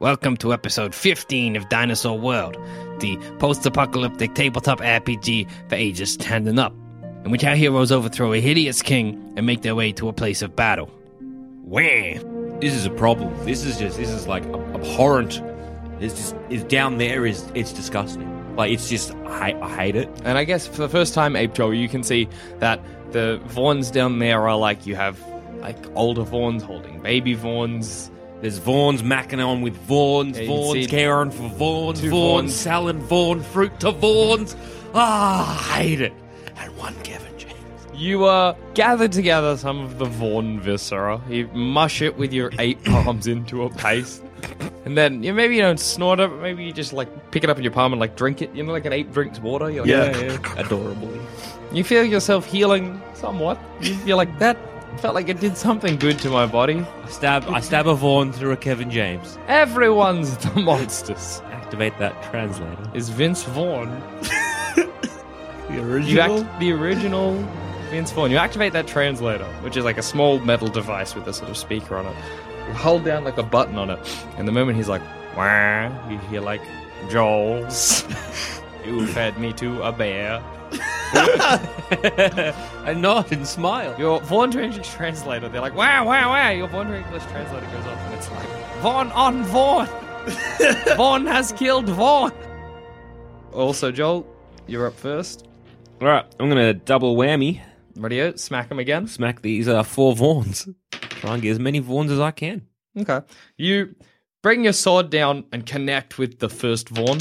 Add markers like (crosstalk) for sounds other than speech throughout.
Welcome to episode 15 of Dinosaur World, the post apocalyptic tabletop RPG for ages 10 and up, in which our heroes overthrow a hideous king and make their way to a place of battle. Wham! This is a problem. This is just this is like abhorrent. It's just it's down there is it's disgusting. Like it's just I, I hate it. And I guess for the first time, Ape Joel, you can see that the Vaughns down there are like you have like older Vaughns holding baby Vaughns. There's Vaughns macking on with Vaughns, Yeah, Vaughns caring for Vaughns, Vaughns Vaughns. selling Vaughn fruit to Vaughns. Ah, I hate it. And one Kevin James. You uh, gather together some of the Vaughn viscera. You mush it with your eight (coughs) palms into a paste. And then you maybe you don't snort it, but maybe you just like pick it up in your palm and like drink it. You know, like an ape drinks water. You're like, Yeah. Adorably. You feel yourself healing somewhat. You feel like that felt like it did something good to my body. I stab I stab a Vaughn through a Kevin James. Everyone's the monsters. Activate that translator. Is Vince Vaughn. (laughs) The original. You act the original Vince Vaughn. You activate that translator, which is like a small metal device with a sort of speaker on it. You hold down like a button on it, and the moment he's like, Wah, you hear like, Joel's. you fed me to a bear. (laughs) I nod and smile. Your Vaughn to English translator, they're like, wow, wow, wow. Your Vaughn to English translator goes off, and it's like, Vaughn on Vaughn. (laughs) Vaughn has killed Vaughn. Also, Joel, you're up first. All right, I'm gonna double whammy. Radio, smack him again. Smack these uh, four Vaughns. Try and get as many Vaughns as I can. Okay. You bring your sword down and connect with the first Vaughn.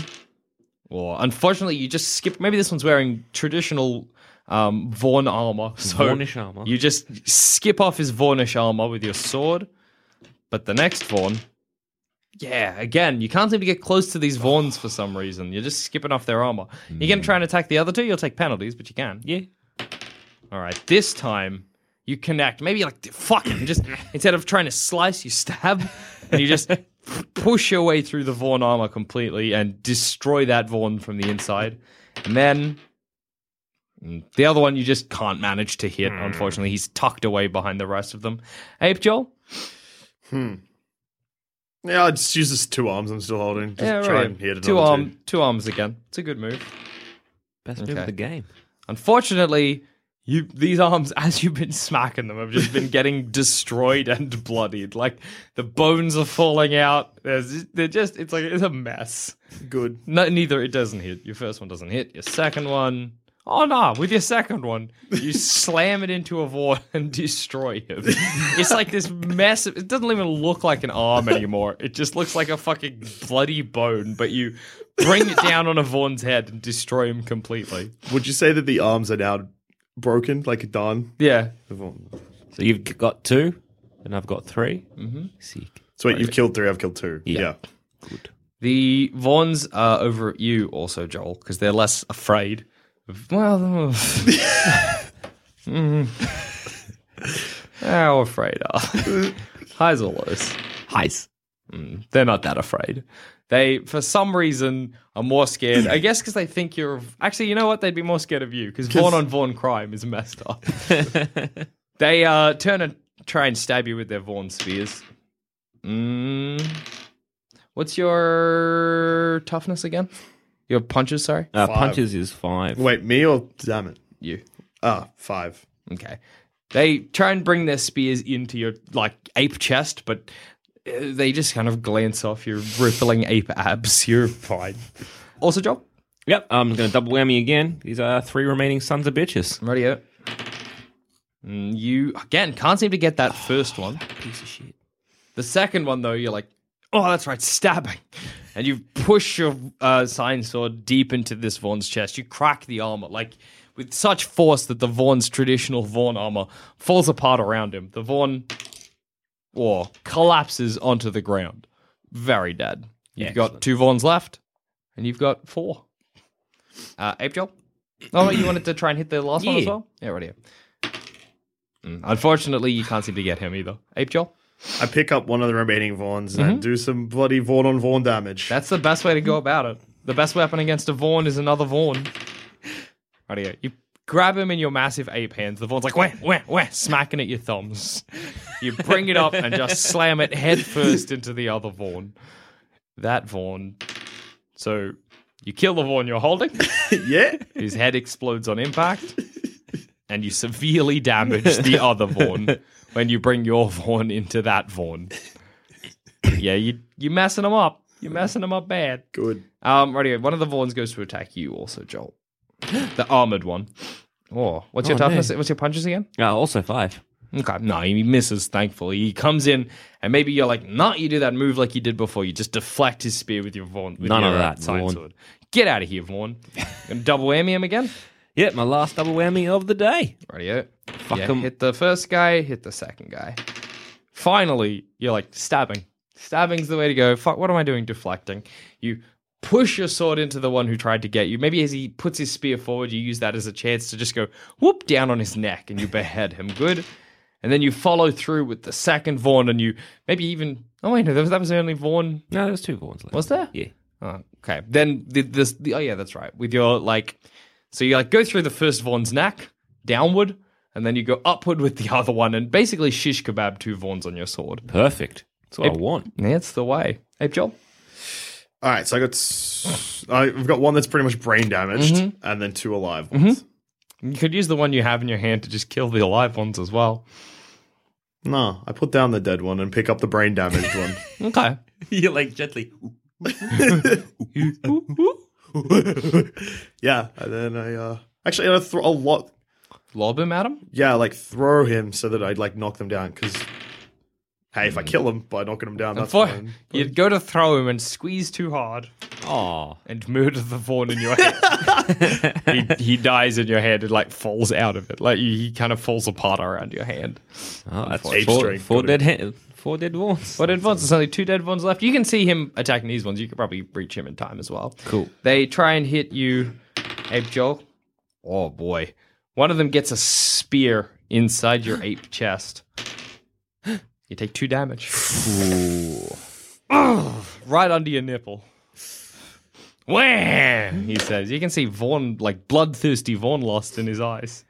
Or unfortunately, you just skip. Maybe this one's wearing traditional um, Vaughn armor. So Vaughnish armor. You just skip off his Vaughnish armor with your sword. But the next Vaughn, yeah, again, you can't seem to get close to these Vaughns for some reason. You're just skipping off their armor. You're going to try and attack the other two. You'll take penalties, but you can. Yeah. All right, this time you connect. Maybe like fucking just instead of trying to slice, you stab, and you just push your way through the Vaughn armor completely and destroy that Vaughn from the inside. And then mm, the other one you just can't manage to hit. Unfortunately, he's tucked away behind the rest of them. Ape Joel, Hmm. Yeah, I just use this two arms I'm still holding. Just yeah, try right. and hit it. two arm, two arms again. It's a good move. Best move Okay. of the game. Unfortunately, you these arms, (laughs) as you've been smacking them, have just been getting destroyed and bloodied. Like the bones are falling out. There's, they're just it's like it's a mess. Good. No, neither it doesn't hit. Your first one doesn't hit. Your second one, oh no! With your second one, you (laughs) slam it into a Vaughn and destroy him. It's like this massive. It doesn't even look like an arm anymore. It just looks like a fucking bloody bone. But you bring it down on a Vaughn's head and destroy him completely. Would you say that the arms are now broken, like done? Yeah, So you've got two, and I've got 3 Mm-hmm. Sick. So wait, you've killed three. I've killed two. Yeah. Good. The Vaughns are over at you also, Joel, because they're less afraid. Of, well, (laughs) mm. how afraid are they? (laughs) Highs or lows? Highs. They're not that afraid. They, for some reason, are more scared. I guess because they think you're. Actually, you know what? They'd be more scared of you because Vaughn on Vaughn crime is messed up. (laughs) they uh, turn and try and stab you with their Vaughn spears. Mm. What's your toughness again? Your punches, sorry? Uh, Five. punches is five. Wait, me or damn it? You. Ah, five. Okay. They try and bring their spears into your like ape chest, but they just kind of glance off your rippling ape abs. (laughs) You're fine. Also, Joel, Yep, I'm going to double whammy again. These are three remaining sons of bitches. radio. Mm, You again can't seem to get that first one. Piece of shit. The second one, though, you're like, oh, that's right, stabbing. And you push your uh, sign sword deep into this Vaughn's chest. You crack the armor, like with such force that the Vaughn's traditional Vaughn armor falls apart around him. The Vaughn or collapses onto the ground. Very dead. You've got two Vaughns left, and you've got four. Uh, Ape Joel? Oh, you wanted to try and hit the last one as Yeah. well? Yeah, right here. Mm, Unfortunately, you can't seem to get him either. Ape Joel? I pick up one of the remaining Vaughns and do some bloody Vaughn on Vaughn damage. Mm-hmm. That's the best way to go about it. The best weapon against a Vaughn is another Vaughn. Right here. You grab him in your massive ape hands. The Vaughn's like, wah, wah, wah, smacking at your thumbs. You bring it up and just slam it headfirst into the other Vaughn. That Vaughn. So you kill the Vaughn you're holding. (laughs) yeah. His head explodes on impact. And you severely damage the other Vaughn when you bring your Vaughn into that Vaughn. Yeah, you you messing them up. You're messing them up bad. Good. Um, right here. One of the Vaughns goes to attack you also, Joel. The armored one. Oh, what's your Oh, no. toughness? What's your punches again? Uh, also five. Okay, no, he misses. Thankfully, he comes in, and maybe you're like, nah, you do that move like you did before. You just deflect his spear with your Vaughn. With None your, of uh, that, sign Vaughn. sword. Get out of here, Vaughn. (laughs) Gonna double whammy him again. Yep, my last double whammy of the day. Right here. Fuck yeah, 'em. hit the first guy, hit the second guy. Finally, you're like stabbing. Stabbing's the way to go. Fuck, what am I doing? Deflecting. You push your sword into the one who tried to get you. Maybe as he puts his spear forward, you use that as a chance to just go whoop down on his neck and you behead him. Good. And then you follow through with the second Vaughn and you maybe even. Oh, wait, no, that was, that was the only Vaughn. No, there was two Vaughns left. Was there? Yeah. Oh, okay. Then the, this, the, oh yeah, that's right. With your like, so you like go through the first Vaughn's neck downward, and then you go upward with the other one, and basically shish kebab two Vaughns on your sword. Perfect. That's what I want. That's the way. Ape Joel. All right, so I got s- I've got one that's pretty much brain damaged, Mm-hmm. and then two alive ones. You could use the one you have in your hand to just kill the alive ones as well. No, I put down the dead one and pick up the brain damaged one. (laughs) Okay. (laughs) You're like gently. (laughs) Yeah, and then I uh actually I throw a lot. Lob him at him. Yeah, like throw him so that I'd like knock them down. Because hey, if I mm. kill him by knocking him down, that's For- fine. you'd go to throw him and squeeze too hard Oh, and murder the Vaughn in your head. (laughs) he, he dies in your head and like falls out of it. Like he kind of falls apart around your hand. oh that's Ape four, strength, four got dead ha- four dead Vaughns. But in Vaughns, there's only two dead ones left. You can see him attacking these ones. You could probably reach him in time as well. Cool. They try and hit you, Ape Joel. Oh boy. One of them gets a spear inside your ape chest. You take two damage. Ugh, right under your nipple. Wham! He says. You can see Vaughn, like bloodthirsty Vaughn lost in his eyes.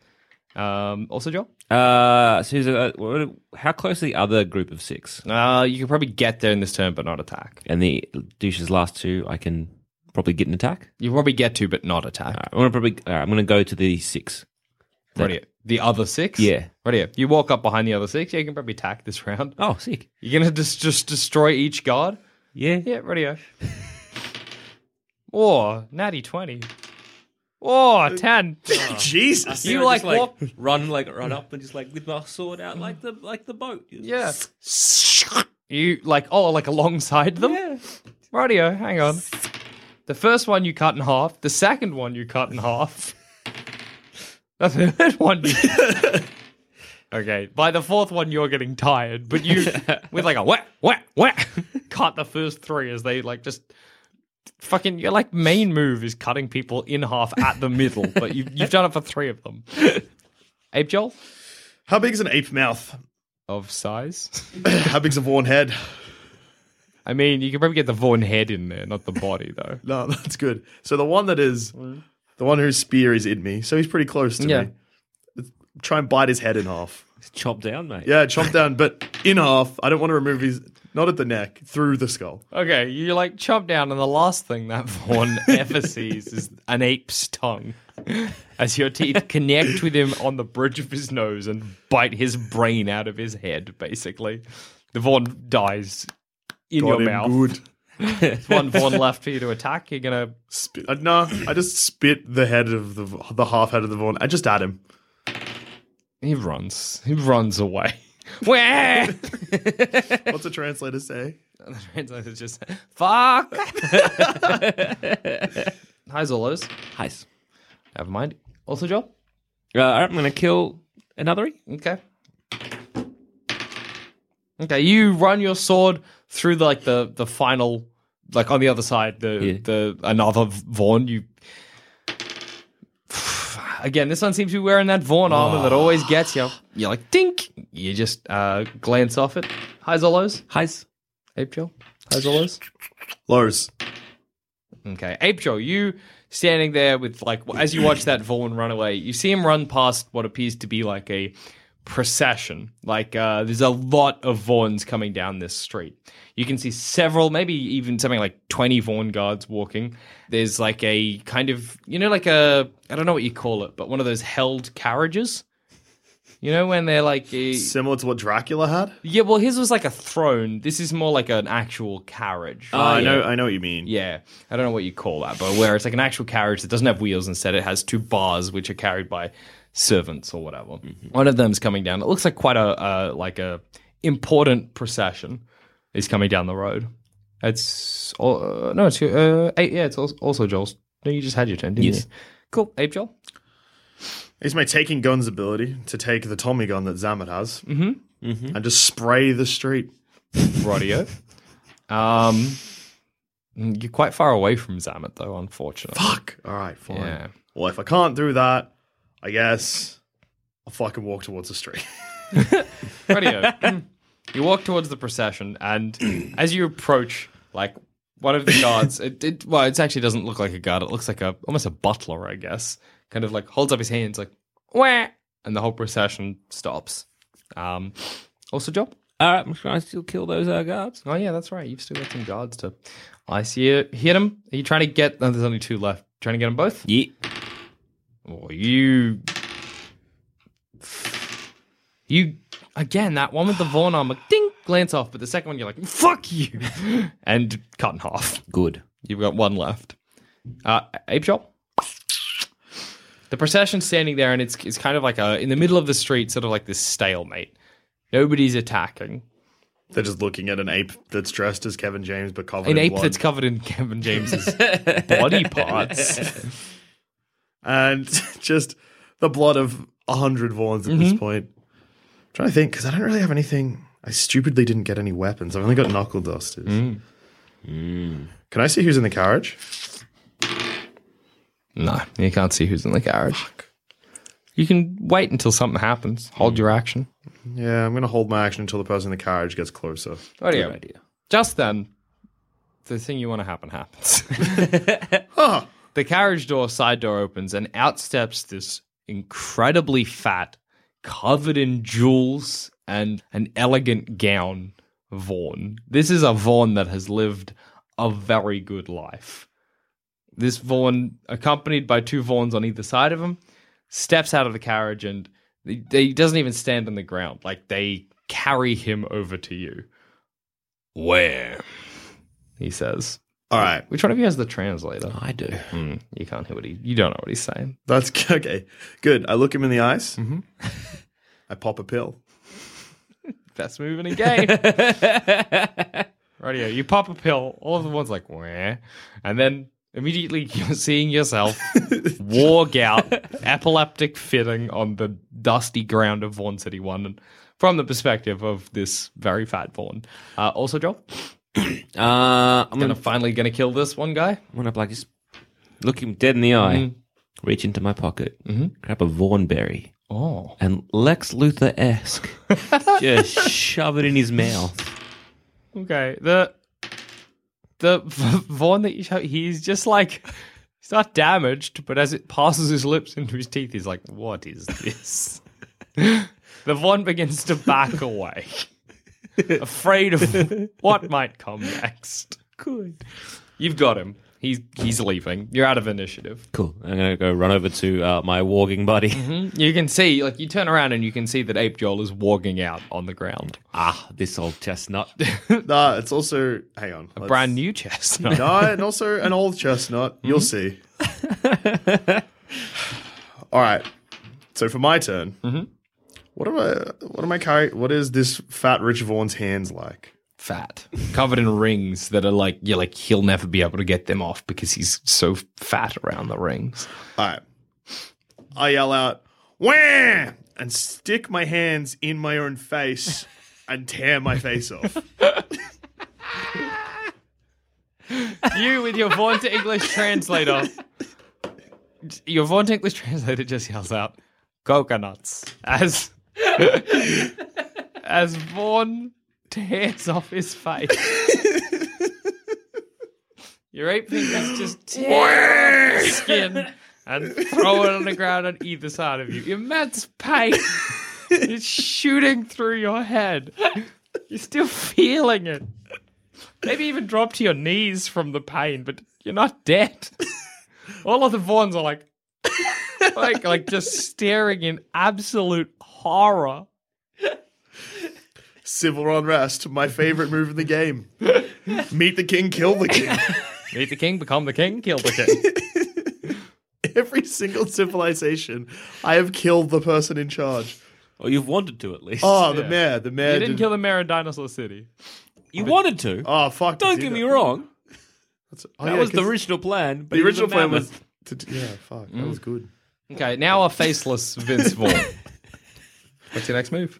Um, also, Joel? Uh, so who's, uh, what- how close are the other group of six? Uh, you can probably get there in this turn, but not attack. And the douche's last two, I can probably get an attack. You probably get to, but not attack. All right, I'm gonna probably. All right, I'm gonna go to the six. Right here. The other six? Yeah. Right here. You walk up behind the other six. Yeah, you can probably attack this round. Oh, sick. You're going to just, just destroy each guard? Yeah. Yeah, right here. oh, natty 20. Oh, 10. (laughs) Jesus. You like walk. run like run up and just like with my sword out like the like the boat. Yeah. (laughs) You like, oh, like alongside them? Yeah. Radio, hang on. The first one you cut in half. The second one you cut in half. That's the third one (laughs) okay, by the fourth one you're getting tired, but you (laughs) with like a whack, whack, whack, cut the first three as they like just fucking. Your like main move is cutting people in half at the middle, but you you've done it for three of them. (laughs) Ape Joel How big is an ape mouth? of size. (coughs) How big's a Vaughn head? I mean, you can probably get the Vaughn head in there, not the body though. No, that's good. So the one that is mm. The one whose spear is in me, so he's pretty close to Yeah. me. Try and bite his head in half. Chop down, mate. Yeah, chop down, but in half. I don't want to remove his, not at the neck, through the skull. Okay, you like chop down, and the last thing that (laughs) Vaughn ever (laughs) sees is an ape's tongue as your teeth connect with him on the bridge of his nose and bite his brain out of his head, basically. The Vaughn dies in Got your him mouth. good. There's (laughs) one Vaughn left for you to attack. You're going to. Spit. Uh, no, I just spit the head of the the half head of the Vaughn. I just add him. He runs. He runs away. (laughs) Where? (laughs) What's the translator say? the translator's just, fuck. Highs or lows? Heist. Never mind. Also, Joel? Uh, I'm going to kill another. Okay. Okay, you run your sword through the, like the the final, like on the other side, the Yeah. the another Vaughn. You again, this one seems to be wearing that Vaughn armor that always gets you. You're like dink. You just uh, glance off it. Highs or lows? Heist. Ape Joe? Highs or lows? Lows. Okay, Ape Joe, you standing there with like as you watch that Vaughn run away, you see him run past what appears to be like a procession. Like uh, there's a lot of Vaughns coming down this street. You can see several, maybe even something like 20 Vaughn guards walking. There's like a kind of, you know, like a, I don't know what you call it, but one of those held carriages. You know, when they're like, a, Similar to what Dracula had. yeah, well, his was like a throne. This is more like an actual carriage. Uh, I know. I know what you mean. Yeah, I don't know what you call that, but where it's like an actual carriage that doesn't have wheels, instead it has two bars which are carried by servants or whatever. One of them's coming down. It looks like quite a uh, like a important procession is coming down the road. It's uh, no, it's uh, eight. Yeah, it's also, also Joel's. No, you just had your turn, didn't Yes. you? Cool, Ape Joel. It's my taking guns ability to take the Tommy gun that Zamet has and just spray the street. Radio. um, you're quite far away from Zamet though, unfortunately. Fuck. All right, fine. Yeah. Well, if I can't do that, I guess I'll fucking walk towards the street. (laughs) Radio. (clears throat) you walk towards the procession, and (clears throat) as you approach, like one of the guards, it, it well, it actually doesn't look like a guard. It looks like a almost a butler, I guess. Kind of like holds up his hands, like where, and the whole procession stops. Um, also, Joel. All right, I'm trying to still kill those uh, guards. Oh yeah, that's right. You've still got some guards to. I see you hit them. Are you trying to get? No, there's only two left. Trying to get them both? Yeah. Or you. You again that one with the Vaughn armor, ding, glance off, but the second one you're like, fuck you, (laughs) and cut in half. Good. You've got one left. Uh, ape shop. The procession's standing there, and it's it's kind of like a in the middle of the street, sort of like this stalemate. Nobody's attacking. They're just looking at an ape that's dressed as Kevin James but covered An in ape blood. that's covered in Kevin James's (laughs) body parts. And (laughs) just the blood of a hundred Vaughns at this mm-hmm. point. I'm trying to think because I don't really have anything. I stupidly didn't get any weapons. I've only got knuckle dusters. Mm. Mm. Can I see who's in the carriage? No, you can't see who's in the carriage. You can wait until something happens. Hold mm. your action. Yeah, I'm gonna hold my action until the person in the carriage gets closer. Audio. Just then, the thing you want to happen happens. (laughs) The carriage door, side door opens, and out steps this incredibly fat, covered in jewels and an elegant gown Vaughn. This is a Vaughn that has lived a very good life. This Vaughn, accompanied by two Vaughns on either side of him, steps out of the carriage and he, doesn't even stand on the ground. Like they carry him over to you. Where? He says. All right, Which one of you has the translator? I do. Hmm, you can't hear what he. You don't know what he's saying. that's (laughs) okay. Good. I look him in the eyes. I pop a pill. Best move in the game. (laughs) Radio. You pop a pill. All of the ones like where, and then immediately you're seeing yourself (laughs) war gout, epileptic fitting on the dusty ground of Vaughn City One, and from the perspective of this very fat Vaughn. Uh, also, Joel, (clears throat) Uh, I'm gonna gonna, finally gonna kill this one guy. I'm gonna like just look him dead in the eye, reach into my pocket, grab a Vaughn berry, Oh, and Lex Luthor esque (laughs) just shove it in his mouth. Okay, the the (laughs) Vaughn that you show, he's just like he's not damaged, but as it passes his lips into his teeth, he's like, "What is this?" (laughs) the Vaughn begins to back away, (laughs) afraid of what might come next. Good. You've got him. He's he's leaving. You're out of initiative. Cool. I'm gonna go run over to uh, my walking buddy. You can see, like, you turn around and you can see that Ape Joel is walking out on the ground. ah, this old chestnut. (laughs) Nah, it's also hang on. A let's- brand new chestnut. No, and also an old chestnut. You'll see. (laughs) All right. So for my turn, what am I? What am I carrying? What is this fat rich Vaughn's hands like? fat, covered in rings that are like you're like he'll never be able to get them off because he's so fat around the rings. All right. I yell out, "Wham!" and stick my hands in my own face and tear my face off. (laughs) You with your Vaughn to English translator, your Vaughn to English translator just yells out, "Coconuts!" as as Vaughn tears off his face. Your eight fingers just tear off skin and throw it on the ground on either side of you. Immense pain is shooting through your head. You're still feeling it. Maybe even drop to your knees from the pain, but you're not dead. All of the Vaughns are like, like, like just staring in absolute horror. Civil unrest, my favorite move in the game. Meet the king, kill the king. (laughs) Meet the king, become the king, kill the king. (laughs) Every single civilization, I have killed the person in charge. Or you've wanted to at least. Oh, the mayor, the mayor You didn't kill the mayor of Dinosaur City. you wanted to. Oh fuck! Don't did get that. me wrong. Oh, That yeah, was the original plan. But The it was a original plan mammoth. was to, yeah, fuck, that was mm. good. Okay, now a faceless Vince (laughs) Vaughn. What's your next move?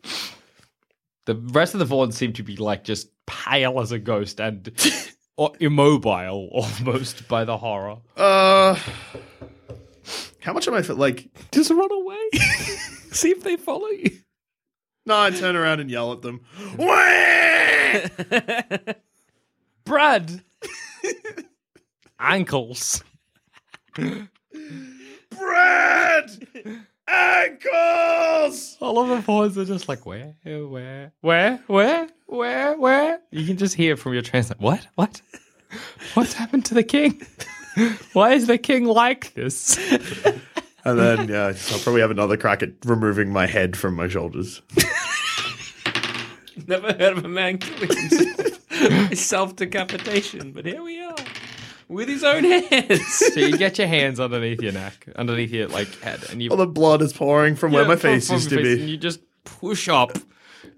The rest of the Vaughns seem to be like just pale as a ghost and (laughs) or immobile almost by the horror. Uh, how much am I fit? Like, Just run away. (laughs) See if they follow you. no, I turn around and yell at them. (laughs) Brad! Ankles. Brad, ankles. All of the Vaughns are just like, where, where, where, where, where, where? You can just hear from your translator, what, what? What's happened to the king? Why is the king like this? And then yeah, I'll probably have another crack at removing my head from my shoulders. Never heard of a man killing himself. (laughs) Self decapitation, but here we are. With his own hands. (laughs) So you get your hands underneath your neck, underneath your like head, and you All the blood is pouring from where my face used to face, be. And you just push up,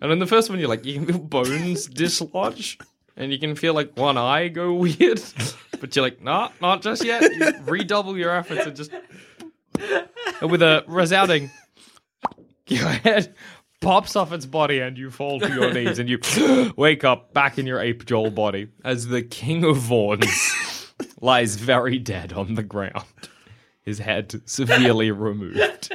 and in the first one, you're like, you can feel bones (laughs) dislodge, and you can feel like one eye go (laughs) weird, but you're like, nah, not just yet. You redouble your efforts and just and with a resounding, your head pops off its body and you fall to your knees and you (gasps) wake up back in your ape Joel body as the king of Vaughns lies very dead on the ground, his head severely removed.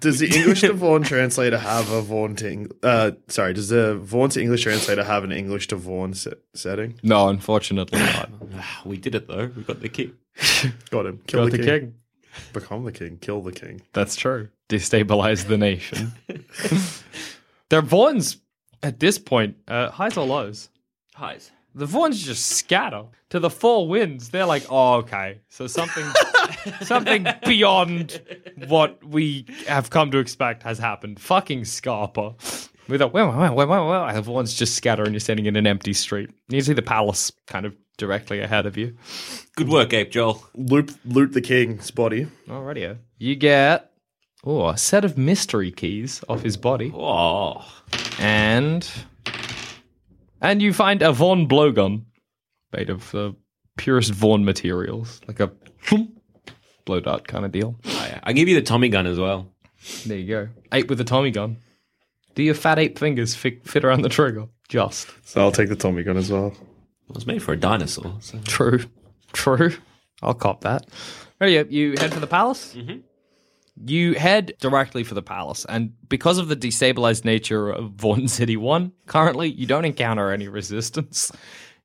Does the English to Vaughn translator have a Vaughn to Eng- uh sorry, does the Vaughn to English translator have an English to Vaughn se- setting? No, unfortunately not. (sighs) we did it though. We got the key. (laughs) Got him. Kill Got the, the king. king. Become the king. Kill the king. That's true. Destabilize the nation. (laughs) Their Vaughns at this point, uh, highs or lows? Highs. The Vaughns just scatter to the four winds. They're like, oh, okay. So something (laughs) something beyond what we have come to expect has happened. Fucking Scarpa. With a well, well, well, well, well. The Vaughns just scatter and you're standing in an empty street. You see the palace kind of directly ahead of you. Good work, Ape Joel. Loop loot the king's body. Alrighty. You get oh, a set of mystery keys off his body. Oh. and and you find a Vaughn blowgun made of the purest Vaughn materials, like a blow dart kind of deal. Oh, yeah. I give you the Tommy gun as well. There you go. Ape with a Tommy gun. Do your fat ape fingers fit, fit around the trigger? Just So I'll take the Tommy gun as well. It was made for a dinosaur. So. true, true. I'll cop that. Oh yeah, you head for the palace. Mm-hmm. You head directly for the palace, and because of the destabilized nature of (laughs) Vaughn City 1, currently you don't encounter any resistance.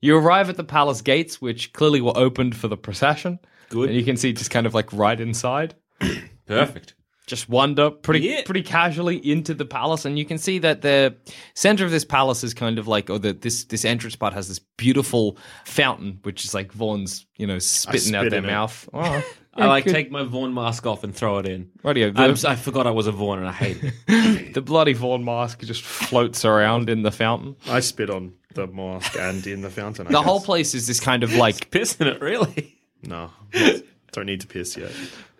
You arrive at the palace gates, which clearly were opened for the procession. Good. And you can see just kind of like right inside. (clears throat) Perfect. Just wander pretty Yeah. pretty casually into the palace, and you can see that the center of this palace is kind of like, or the this this entrance part has this beautiful fountain, which is like Vaughn's, you know, spitting spit out their mouth. (laughs) Oh, I like good. take my Vaughn mask off and throw it in. Radio. I'm, The, I forgot I was a Vaughn and I hate it. (laughs) the bloody Vaughn mask just floats around in the fountain. I spit on the mask and in the fountain. I The whole place is this kind of like (laughs) Piss in it, really. No, don't need to piss yet.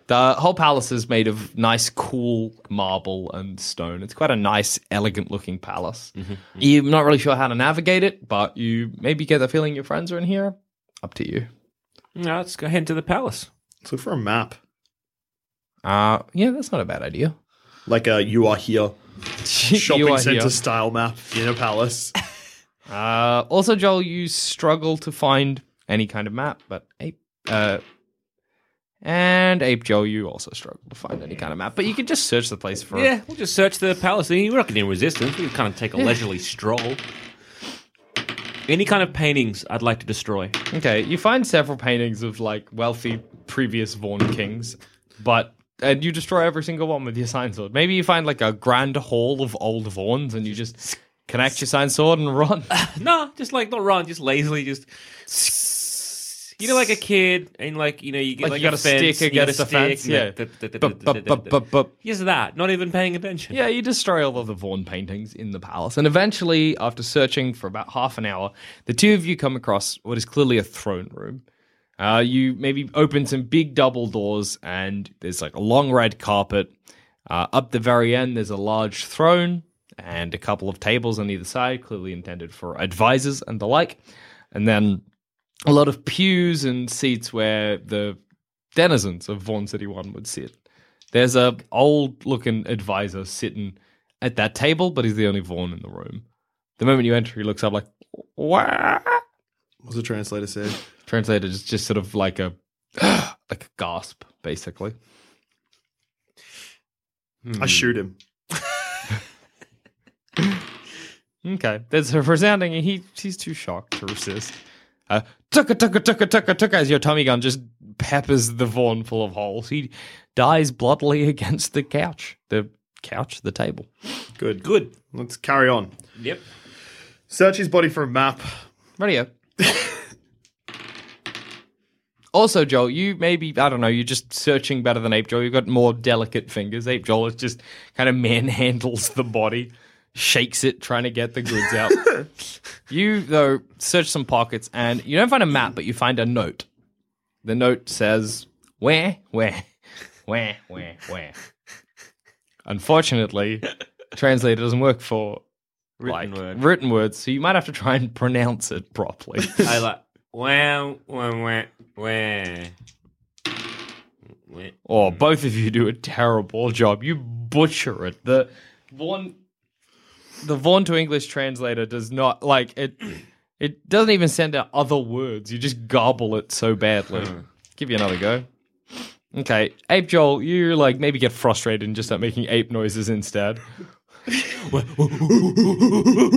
The whole palace is made of nice, cool marble and stone. It's quite a nice, elegant looking palace. You're not really sure how to navigate it, but you maybe get the feeling your friends are in here. Up to you. No, let's go head to the palace. Let's look for a map. Uh, yeah, that's not a bad idea. Like a you are here (laughs) shopping are center here. style map in a palace. (laughs) Uh, also, Joel, you struggle to find any kind of map, but hey, uh, and Ape Joe, you also struggle to find any kind of map. But you can just search the place for Yeah, we'll just search the palace. We're not getting resistance. We can kind of take a leisurely stroll. Any kind of paintings I'd like to destroy. Okay, you find several paintings of like wealthy previous Vaughn kings, but and you destroy every single one with your sign sword. Maybe you find like a grand hall of old Vaughns and you just connect your sign sword and run. (laughs) No, just like not run, just lazily, just. (laughs) You know, like a kid, and like you know, you get Like like, you got a a stick against a fence, yeah. Yes, that. Not even paying attention. Yeah, you destroy all of the Vaughn paintings in the palace, and eventually, after searching for about half an hour, the two of you come across what is clearly a throne room. Uh, you maybe open some big double doors, and there's like a long red carpet. Uh, up the very end, there's a large throne and a couple of tables on either side, clearly intended for advisors and the like. And then a lot of pews and seats where the denizens of Vaughn City One would sit. There's a old looking advisor sitting at that table, but he's the only Vaughn in the room. The moment you enter, he looks up like, "What?" What's the translator say? Translator is just sort of like a (gasps) like a gasp, basically. I hmm. shoot him. (laughs) Okay, there's a resounding. He he's too shocked to resist. Uh, tucka tucka tucka tucka tucka as your Tommy gun just peppers the Vaughn full of holes. He dies bloodily (laughs) against the couch, the couch, the table. Good. Good. Let's carry on. Yep. Search his body for a map. Radio. (laughs) also, Joel, you maybe I don't know. You're just searching better than Ape Joel. You've got more delicate fingers. Ape Joel is just kind of manhandles the body, shakes it, trying to get the goods out. (laughs) you though search some pockets and you don't find a map, but you find a note. The note says, "Where, where, where, where, where." Unfortunately, (laughs) translator doesn't work for Written like word. written words, so you might have to try and pronounce it properly. (laughs) I like. Wow, wow, wow, wow. Wah. or both of you do a terrible job. You butcher it. The Vaughn, the Vaughn to English translator does not like it. It doesn't even send out other words. You just gobble it so badly. Hmm. Give you another go. Okay, Ape Joel, you like maybe get frustrated and just start making ape noises instead. (laughs)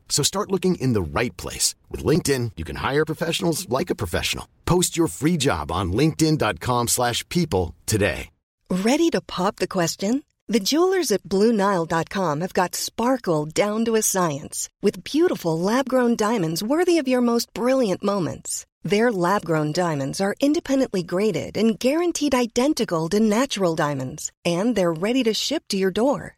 So start looking in the right place. With LinkedIn, you can hire professionals like a professional. Post your free job on linkedin.com slash people today. Ready to pop the question? The jewelers at BlueNile.com have got sparkle down to a science with beautiful lab grown diamonds worthy of your most brilliant moments. Their lab grown diamonds are independently graded and guaranteed identical to natural diamonds, and they're ready to ship to your door.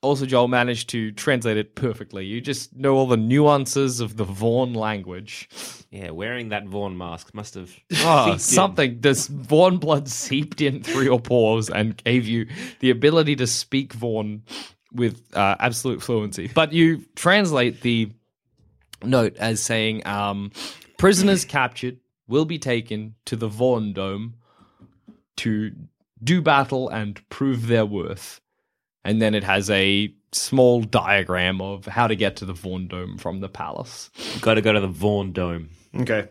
also, Joel, managed to translate it perfectly. You just know all the nuances of the Vaughn language. Yeah, wearing that Vaughn mask must have Oh, (laughs) seeped in. something. This Vaughn blood seeped in through your pores and gave you the ability to speak Vaughn with uh, absolute fluency. But you translate the note as saying um, prisoners (laughs) captured will be taken to the Vaughn Dome to do battle and prove their worth. And then it has a small diagram of how to get to the Vaughn Dome from the palace. Got to go to the Vaughn Dome. Okay.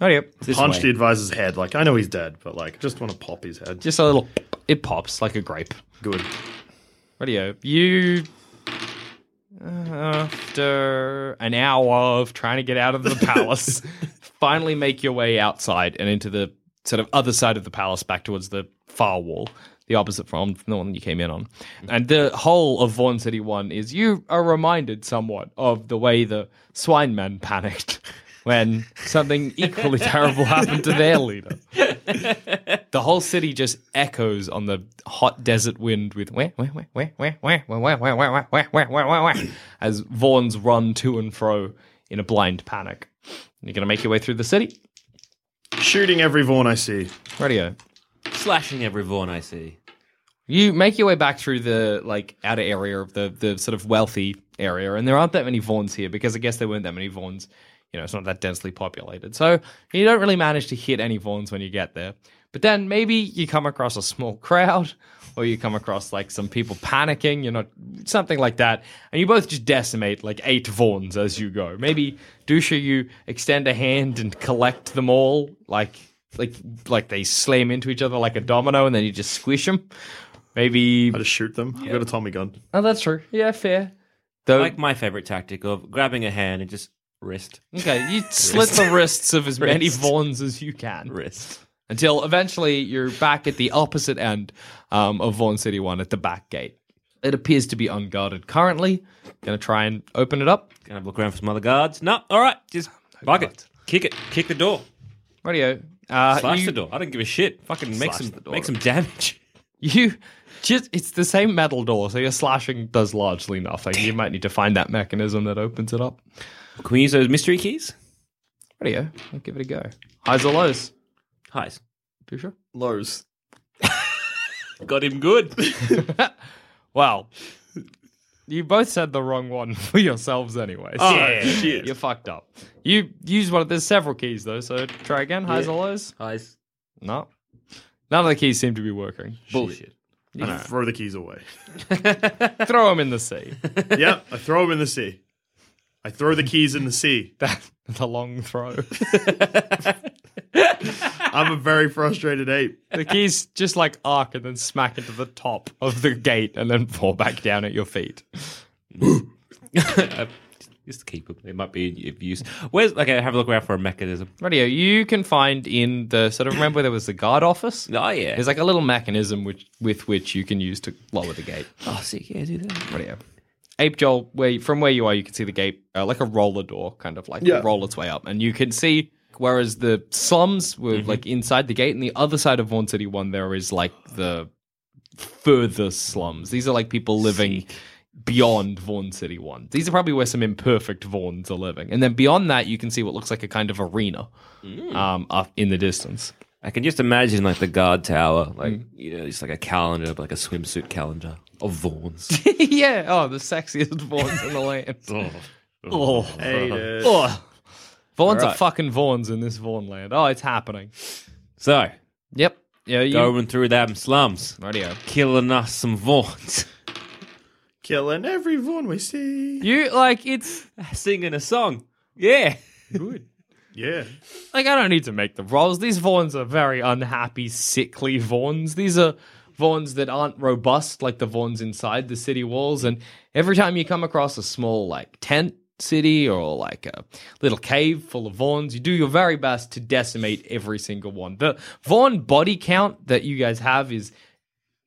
Oh, yep. This Punch way. the advisor's head. Like, I know he's dead, but like, just want to pop his head. Just a little, it pops like a grape. Good. Radio. You, after an hour of trying to get out of the (laughs) palace, finally make your way outside and into the sort of other side of the palace, back towards the far wall, the opposite from the one you came in on. And the whole of Vaughn City 1 is you are reminded somewhat of the way the swine men panicked when something equally terrible happened to their leader. The whole city just echoes on the hot desert wind with where, where, where, where, where, where, where, where, where, where, where, where, where, where, where, where, as Vaughns run to and fro in a blind panic. You're going to make your way through the city. Shooting every Vaughn I see. Radio. Slashing every Vaughn I see. You make your way back through the like outer area of the the sort of wealthy area, and there aren't that many Vaughns here because I guess there weren't that many Vaughns. You know, it's not that densely populated, so you don't really manage to hit any Vaughns when you get there. But then maybe you come across a small crowd, or you come across like some people panicking. You know, something like that, and you both just decimate like eight Vaughns as you go. Maybe Dusha, you extend a hand and collect them all, like like like they slam into each other like a domino, and then you just squish them. Maybe I just shoot them. I've got a Tommy gun. Oh, that's true. Yeah, fair. Though, like my favorite tactic of grabbing a hand and just wrist. okay, you (laughs) slit the wrists of as many Wrist. Vaughns as you can Wrist. until eventually you're back at the opposite end um, of Vaughn City One at the back gate. It appears to be unguarded currently. Gonna try and open it up. Gonna look around for some other guards. No, all right, just fuck it. Kick it. Kick the door. Radio. Uh, Slash you, the door. I don't give a shit. Fucking make some the door. make some damage. (laughs) You just it's the same metal door, so your slashing does largely nothing. You might need to find that mechanism that opens it up. Can we use those mystery keys? Radio. I'll give it a go. Highs or lows? Highs. You sure? Lows. (laughs) Got him good. (laughs) Well, you both said the wrong one (laughs) for yourselves anyway. So Oh, shit. You're fucked up. You use one of there's several keys though, so try again. Highs or lows? Highs. No. None of the keys seem to be working. Bullshit. I throw the keys away. (laughs) Throw them in the sea. (laughs) yep, I throw them in the sea. I throw the keys in the sea. That's a long throw. I'm a very frustrated ape. the keys just like arc and then smack into the top of the gate and then fall back down at your feet. (laughs) Just keep them. They might be of use. Where's okay? Have a look around for a mechanism. Radio, you can find in the sort of remember there was the guard office. Oh yeah. There's like a little mechanism which with which you can use to lower the gate. oh sick. Yeah, do that. Radio. Ape Joel, where from where you are, you can see the gate uh, like a roller door, kind of like Yeah. roll its way up, and you can see. Whereas the slums were mm-hmm. like inside the gate, and the other side of Vaughn City One, there is like the further slums. These are like people living beyond Vaughn City One. These are probably where some imperfect Vaughns are living, and then beyond that, you can see what looks like a kind of arena mm. um, up in the distance. I can just imagine like the guard tower, like mm. you know, just like a calendar, but like a swimsuit calendar of Vaughns. (laughs) yeah. Oh, the sexiest Vaughns in the land. (laughs) oh. Hate it. Oh. Vaughns are fucking Vaughns in this Vaughn land. Oh, it's happening. so Yep. Yeah, you. going through them slums, Radio. killing us some Vaughns, Killing every Vaughn we see. You like it's singing a song. Yeah. good. Yeah. Like I don't need to make the rolls. These Vaughns are very unhappy, sickly Vaughns. These are Vaughns that aren't robust like the Vaughns inside the city walls. And every time you come across a small like tent city or like a little cave full of Vaughns, you do your very best to decimate every single one. The Vaughn body count that you guys have is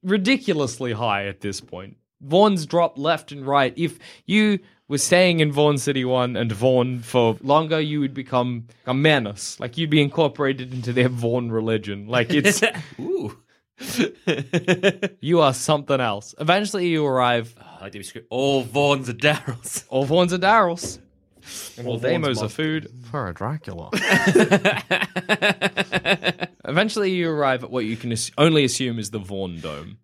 ridiculously high at this point. Vaughn's drop left and right. If you were staying in Vaughn City 1 and Vaughn for longer, you would become a menace. Like you'd be incorporated into their Vaughn religion. Like it's (laughs) Ooh. (laughs) you are something else. Eventually you arrive I like to be script. All Vaughns are Darrells. (laughs) all Vaughns are Darrells. And all All Damos are food for a Dracula. (laughs) Eventually, you arrive at what you can as- only assume is the Vaughn Dome.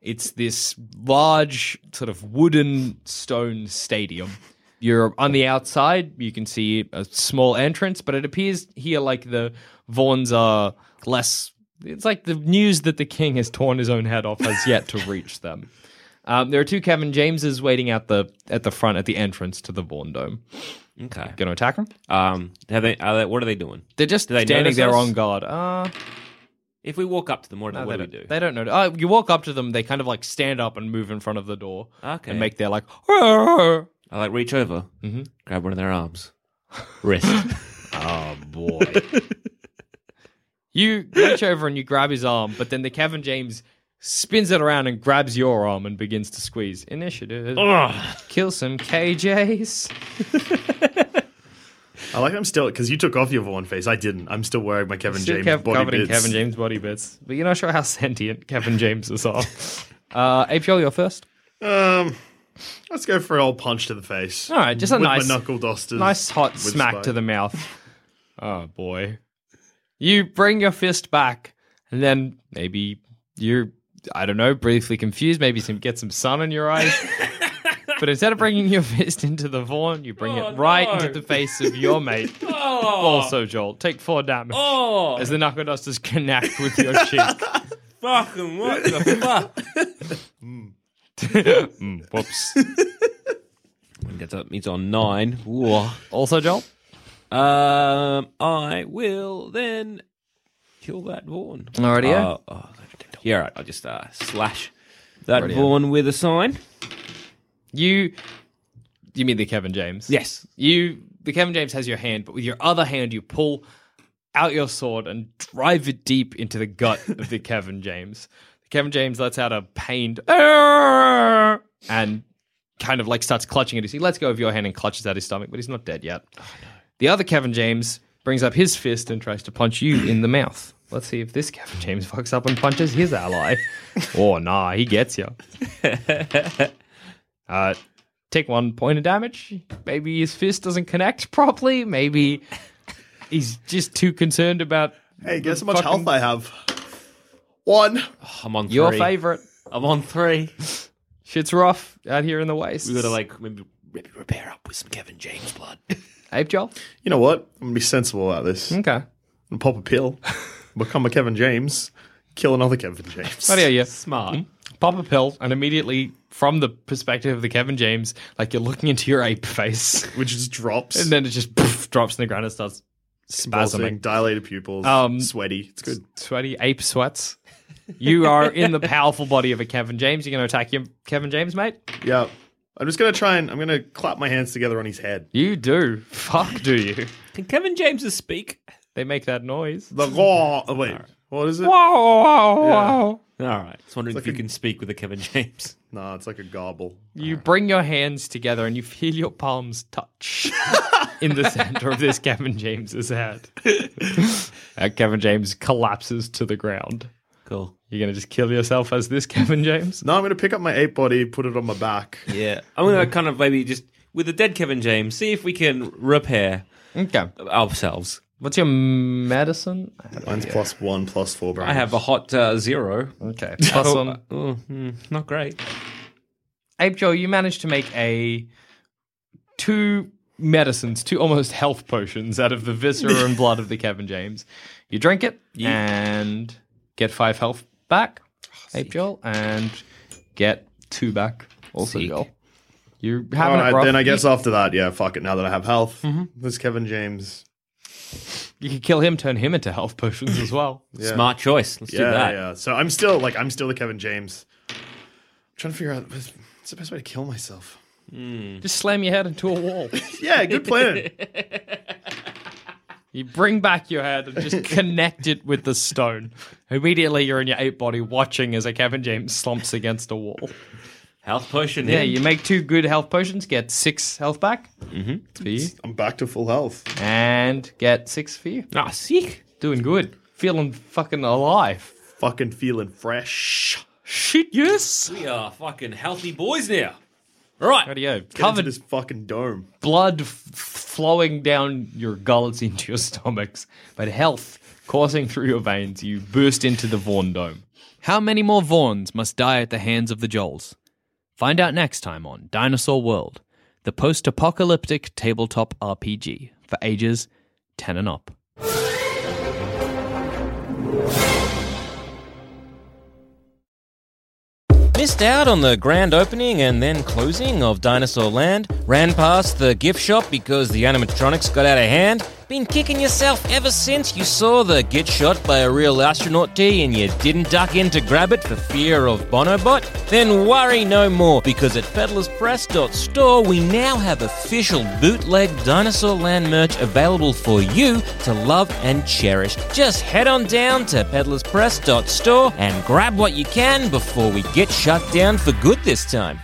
It's this large, sort of wooden stone stadium. You're on the outside, you can see a small entrance, but it appears here like the Vaughns are less. It's like the news that the king has torn his own head off has yet to reach them. Um, there are two Kevin Jameses waiting at the at the front at the entrance to the Vaughn Dome. Okay. Going to attack them? Um. Have they? Are they? What are they doing? They're just Do they standing notice there us? on guard. Uh, If we walk up to them, what, no, what they, do we don't, they don't know. Oh, you walk up to them, they kind of like stand up and move in front of the door. Okay. And make their like, "Arr!" I like reach over, Mm-hmm. grab one of their arms, wrist. (laughs) oh boy. (laughs) you reach over and you grab his arm, but then the Kevin James spins it around and grabs your arm and begins to squeeze. Initiative. Kill some KJs. (laughs) I like I'm still because you took off your Vaughn face. I didn't. I'm still wearing my Kevin Still James Kev- body covered in bits. Kevin James body bits. But you're not sure how sentient Kevin James is are. (laughs) Uh, April, you're first. Um, let's go for an old punch to the face. All right, just a With nice, my knuckle dusters. nice hot smack spike. to the mouth. Oh boy! You bring your fist back, and then maybe you're, I don't know, briefly confused. Maybe some get some sun in your eyes. (laughs) but instead of bringing your fist into the Vaughn, you bring Oh, it right no. into the face of your mate. (laughs) Also, Joel, take four damage oh, as the knuckle dusters connect with your cheek. (laughs) fucking what the fuck? Mm, whoops. Gets up. He's on nine. Ooh. Also, Joel. Um, I will then kill that Vaughn. Alrighty, yeah. Uh, oh, yeah, all right. I'll just uh, slash that. Vaughn with a sign. You, you mean the Kevin James? Yes. You, the Kevin James has your hand, but with your other hand, you pull out your sword and drive it deep into the gut of the (laughs) Kevin James. The Kevin James lets out a pained and kind of like starts clutching at his. He lets go of your hand and clutches at his stomach, but he's not dead yet. The other Kevin James brings up his fist and tries to punch you in the mouth. Let's see if this Kevin James fucks up and punches his ally. (laughs) oh, nah, he gets you. (laughs) uh, take one point of damage. Maybe his fist doesn't connect properly. Maybe he's just too concerned about Hey, guess how much fucking- health I have? One. I'm on three. your favorite. I'm on three. Shit's rough out here in the waste. We gotta like maybe, maybe repair up with some Kevin James blood. Ape Joel? You know what? I'm gonna be sensible about this. I'm Okay. gonna pop a pill, (laughs) become a Kevin James, kill another Kevin James. How do you? Smart. Pop a pill, and immediately, from the perspective of the Kevin James, like you're looking into your ape face, (laughs) Which just drops. and then it just poof, drops in the ground and starts Convulsing, spasming. dilated pupils, Um, sweaty. It's good. Sweaty ape sweats. You are in the powerful body of a Kevin James. You're going to attack your Kevin James, mate? Yeah. I'm just gonna try and I'm gonna clap my hands together on his head. You do. Fuck, do you? Can Kevin James speak? They make that noise. The raw. Oh, wait, what is it? Whoa, whoa, whoa. All right. Just wondering like if you a- can speak with a Kevin James. (laughs) No, it's like a gobble. You bring your hands together and you feel your palms touch (laughs) in the center of this Kevin James's head. (laughs) Uh, Kevin James collapses to the ground. Cool. You're going to just kill yourself as this Kevin James? No, I'm gonna pick up my ape body, put it on my back. Yeah. I'm gonna kind of maybe just with the dead Kevin James, see if we can repair Okay. ourselves. What's your medicine? I have- Mine's plus one, plus four. I have a hot uh, zero. Okay. Plus Oh, one. uh, oh, hmm, not great. Ape Joe, you managed to make a two medicines, two almost health potions out of the viscera and (laughs) blood of the Kevin James. You drink it and get five health back, Ape Joel, and get two back. Also, Sick. Joel. You're All having right, it rough. then I guess after that, yeah, fuck it. Now that I have health, Mm-hmm. this Kevin James. You could kill him, turn him into health potions as well. (laughs) Yeah. Smart choice. Let's do Yeah, that. yeah. So I'm still like I'm still the Kevin James. I'm trying to figure out what's what's the best way to kill myself. Hmm. Just slam your head into a wall. (laughs) Yeah, good plan. (laughs) You bring back your head and just connect it with the stone. Immediately, you're in your ape body watching as a Kevin James slumps against a wall. Health potion. Yeah, in. you make two good health potions, get six health back mm-hmm. for you, I'm back to full health. and get six for you. Ah, sick. Doing good. Feeling fucking alive. Fucking feeling fresh. Shit, yes. We are fucking healthy boys now. All right. Radio. Get into Covered this fucking dome. blood f- flowing down your gullets (laughs) into your stomachs, but health coursing through your veins. You burst into the Vaughn Dome. How many more Vaughns must die at the hands of the Joels? Find out next time on Dinosaur World, the post apocalyptic tabletop RPG for ages 10 and up. Missed out on the grand opening and then closing of Dinosaur Land? Ran past the gift shop because the animatronics got out of hand? Been kicking yourself ever since you saw the get shot by a real astronaut T and you didn't duck in to grab it for fear of Bonobot? Then worry no more because at peddlerspress.store we now have official bootleg Dinosaur Land merch available for you to love and cherish. Just head on down to peddlerspress.store and grab what you can before we get shut down for good this time.